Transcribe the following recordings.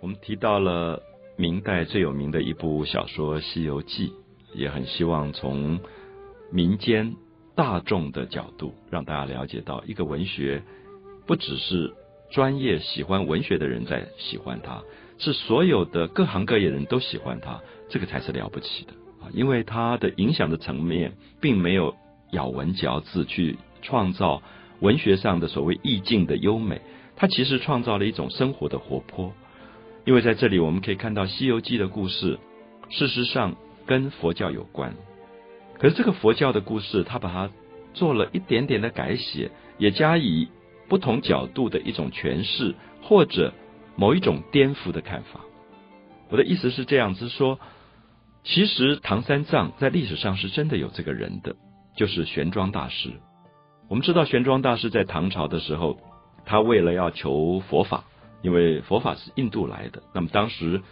我们提到了明代最有名的一部小说《西游记》，也很希望从民间大众的角度，让大家了解到一个文学不只是专业喜欢文学的人在喜欢它，是所有的各行各业人都喜欢它，这个才是了不起的啊！因为它的影响的层面，并没有咬文嚼字去创造文学上的所谓意境的优美，它其实创造了一种生活的活泼。因为在这里我们可以看到《西游记》的故事，事实上跟佛教有关。可是这个佛教的故事，他把它做了一点点的改写，也加以不同角度的一种诠释，或者某一种颠覆的看法。我的意思是这样子说：，其实唐三藏在历史上是真的有这个人的，就是玄奘大师。我们知道玄奘大师在唐朝的时候，他为了要求佛法。因为佛法是印度来的，那么当时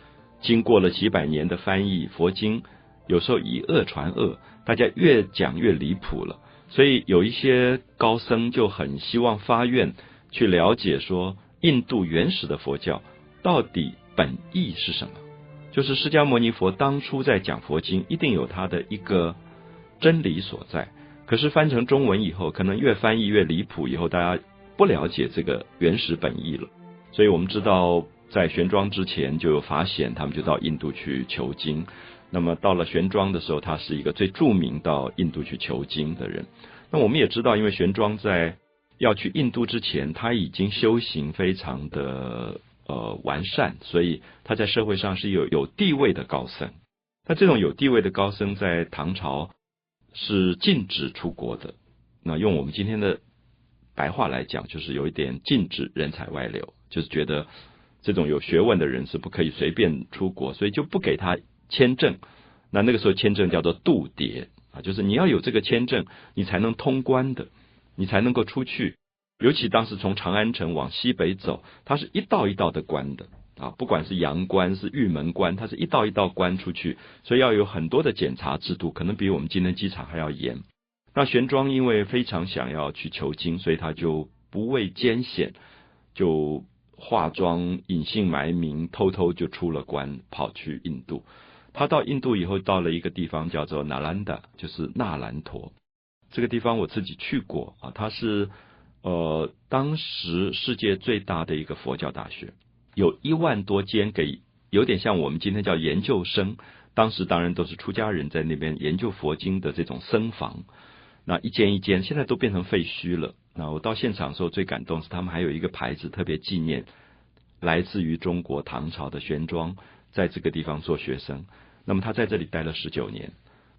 经过了几百年的翻译，佛经有时候以讹传讹，大家越讲越离谱了。所以有一些高僧就很希望发愿去了解，说印度原始的佛教到底本意是什么？就是释迦牟尼佛当初在讲佛经，一定有他的一个真理所在。可是翻成中文以后，可能越翻译越离谱，以后大家不了解这个原始本意了。所以我们知道，在玄奘之前就有法显，他们就到印度去求经。那么到了玄奘的时候，他是一个最著名到印度去求经的人。那我们也知道，因为玄奘在要去印度之前，他已经修行非常的呃完善，所以他在社会上是有有地位的高僧。那这种有地位的高僧，在唐朝是禁止出国的。那用我们今天的白话来讲，就是有一点禁止人才外流。就是觉得这种有学问的人是不可以随便出国，所以就不给他签证。那那个时候签证叫做渡牒啊，就是你要有这个签证，你才能通关的，你才能够出去。尤其当时从长安城往西北走，它是一道一道的关的啊，不管是阳关是玉门关，它是一道一道关出去，所以要有很多的检查制度，可能比我们今天机场还要严。那玄奘因为非常想要去求经，所以他就不畏艰险，就。化妆、隐姓埋名，偷偷就出了关，跑去印度。他到印度以后，到了一个地方叫做纳兰达，就是纳兰陀。这个地方我自己去过啊，它是呃当时世界最大的一个佛教大学，有一万多间，给有点像我们今天叫研究生。当时当然都是出家人在那边研究佛经的这种僧房，那一间一间，现在都变成废墟了。那我到现场的时候，最感动是他们还有一个牌子，特别纪念来自于中国唐朝的玄奘在这个地方做学生。那么他在这里待了十九年，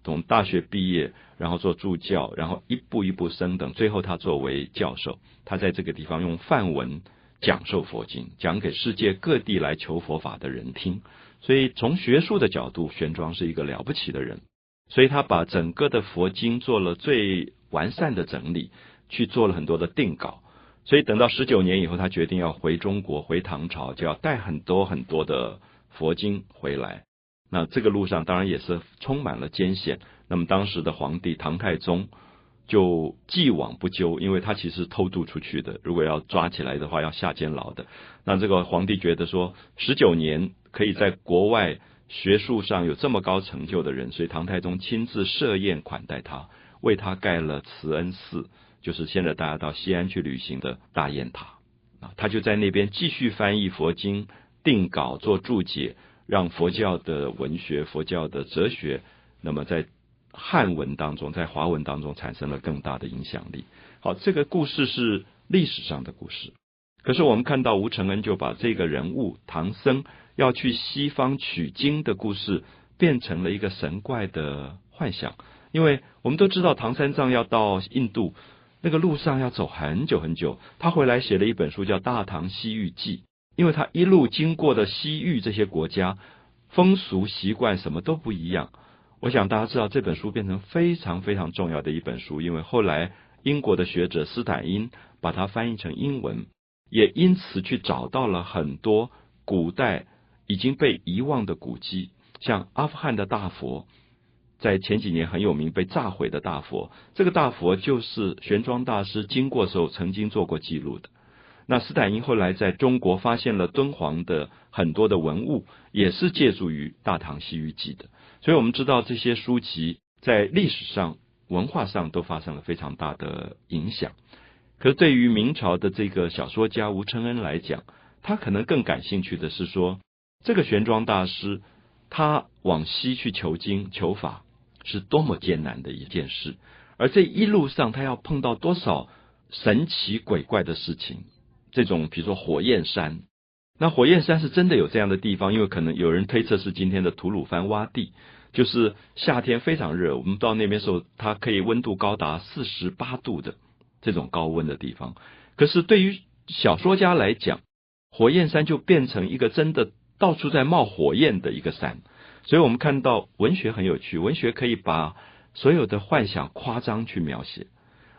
从大学毕业，然后做助教，然后一步一步升等，最后他作为教授，他在这个地方用梵文讲授佛经，讲给世界各地来求佛法的人听。所以从学术的角度，玄奘是一个了不起的人。所以他把整个的佛经做了最完善的整理。去做了很多的定稿，所以等到十九年以后，他决定要回中国，回唐朝，就要带很多很多的佛经回来。那这个路上当然也是充满了艰险。那么当时的皇帝唐太宗就既往不咎，因为他其实偷渡出去的，如果要抓起来的话，要下监牢的。那这个皇帝觉得说，十九年可以在国外学术上有这么高成就的人，所以唐太宗亲自设宴款待他，为他盖了慈恩寺。就是现在大家到西安去旅行的大雁塔啊，他就在那边继续翻译佛经、定稿、做注解，让佛教的文学、佛教的哲学，那么在汉文当中、在华文当中产生了更大的影响力。好，这个故事是历史上的故事，可是我们看到吴承恩就把这个人物唐僧要去西方取经的故事变成了一个神怪的幻想，因为我们都知道唐三藏要到印度。那个路上要走很久很久，他回来写了一本书叫《大唐西域记》，因为他一路经过的西域这些国家，风俗习惯什么都不一样。我想大家知道这本书变成非常非常重要的一本书，因为后来英国的学者斯坦因把它翻译成英文，也因此去找到了很多古代已经被遗忘的古迹，像阿富汗的大佛。在前几年很有名被炸毁的大佛，这个大佛就是玄奘大师经过时候曾经做过记录的。那斯坦因后来在中国发现了敦煌的很多的文物，也是借助于《大唐西域记》的。所以我们知道这些书籍在历史上、文化上都发生了非常大的影响。可是对于明朝的这个小说家吴承恩来讲，他可能更感兴趣的是说，这个玄奘大师他往西去求经求法是多么艰难的一件事，而这一路上他要碰到多少神奇鬼怪的事情。这种比如说火焰山，那火焰山是真的有这样的地方，因为可能有人推测是今天的吐鲁番洼地，就是夏天非常热，我们到那边时候，它可以温度高达四十八度的这种高温的地方。可是对于小说家来讲，火焰山就变成一个真的到处在冒火焰的一个山。所以我们看到文学很有趣，文学可以把所有的幻想夸张去描写，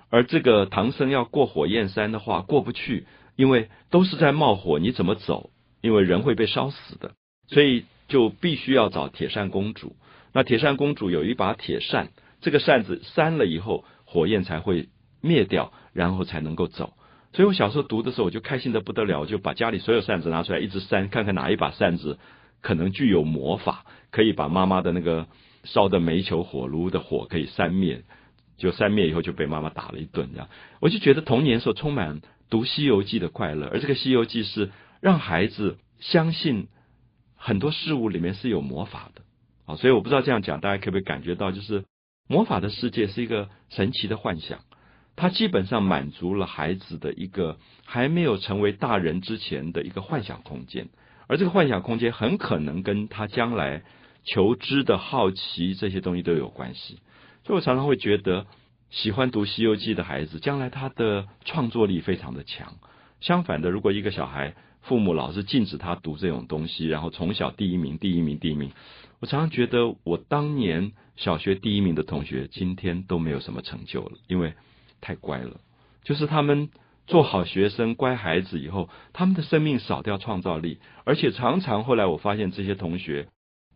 而这个唐僧要过火焰山的话，过不去。因为都是在冒火，你怎么走？因为人会被烧死的，所以就必须要找铁扇公主。那铁扇公主有一把铁扇，这个扇子扇了以后，火焰才会灭掉，然后才能够走。所以我小时候读的时候，我就开心的不得了，就把家里所有扇子拿出来，一直扇，看看哪一把扇子可能具有魔法，可以把妈妈的那个烧的煤球火炉的火可以扇灭。就扇灭以后，就被妈妈打了一顿。这样，我就觉得童年时候充满。读《西游记》的快乐，而这个《西游记》是让孩子相信很多事物里面是有魔法的啊，所以我不知道这样讲大家可不可以感觉到，就是魔法的世界是一个神奇的幻想，他基本上满足了孩子的一个还没有成为大人之前的一个幻想空间，而这个幻想空间很可能跟他将来求知的好奇这些东西都有关系，所以我常常会觉得。喜欢读《西游记》的孩子，将来他的创作力非常的强。相反的，如果一个小孩父母老是禁止他读这种东西，然后从小第一名、第一名、第一名，我常常觉得我当年小学第一名的同学，今天都没有什么成就了，因为太乖了。就是他们做好学生、乖孩子以后，他们的生命少掉创造力，而且常常后来我发现这些同学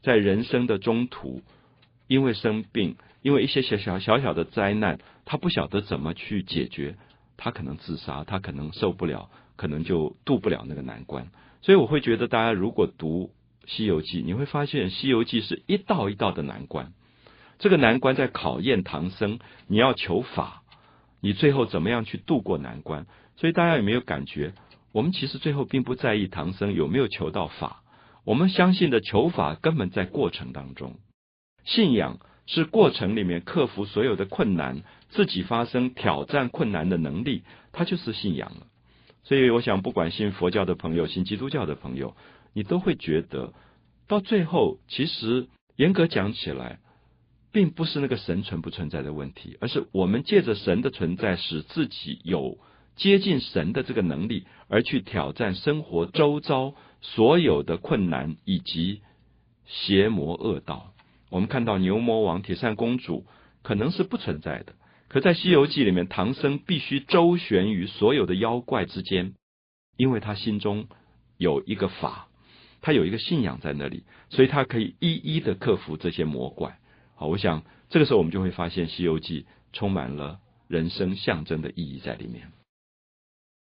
在人生的中途，因为生病。因为一些小小小小的灾难，他不晓得怎么去解决，他可能自杀，他可能受不了，可能就渡不了那个难关。所以我会觉得，大家如果读《西游记》，你会发现《西游记》是一道一道的难关。这个难关在考验唐僧，你要求法，你最后怎么样去度过难关？所以大家有没有感觉，我们其实最后并不在意唐僧有没有求到法，我们相信的求法根本在过程当中，信仰。是过程里面克服所有的困难，自己发生挑战困难的能力，它就是信仰了。所以，我想，不管信佛教的朋友，信基督教的朋友，你都会觉得，到最后，其实严格讲起来，并不是那个神存不存在的问题，而是我们借着神的存在，使自己有接近神的这个能力，而去挑战生活周遭所有的困难以及邪魔恶道。我们看到牛魔王、铁扇公主可能是不存在的，可在《西游记》里面，唐僧必须周旋于所有的妖怪之间，因为他心中有一个法，他有一个信仰在那里，所以他可以一一的克服这些魔怪。好，我想这个时候我们就会发现，《西游记》充满了人生象征的意义在里面。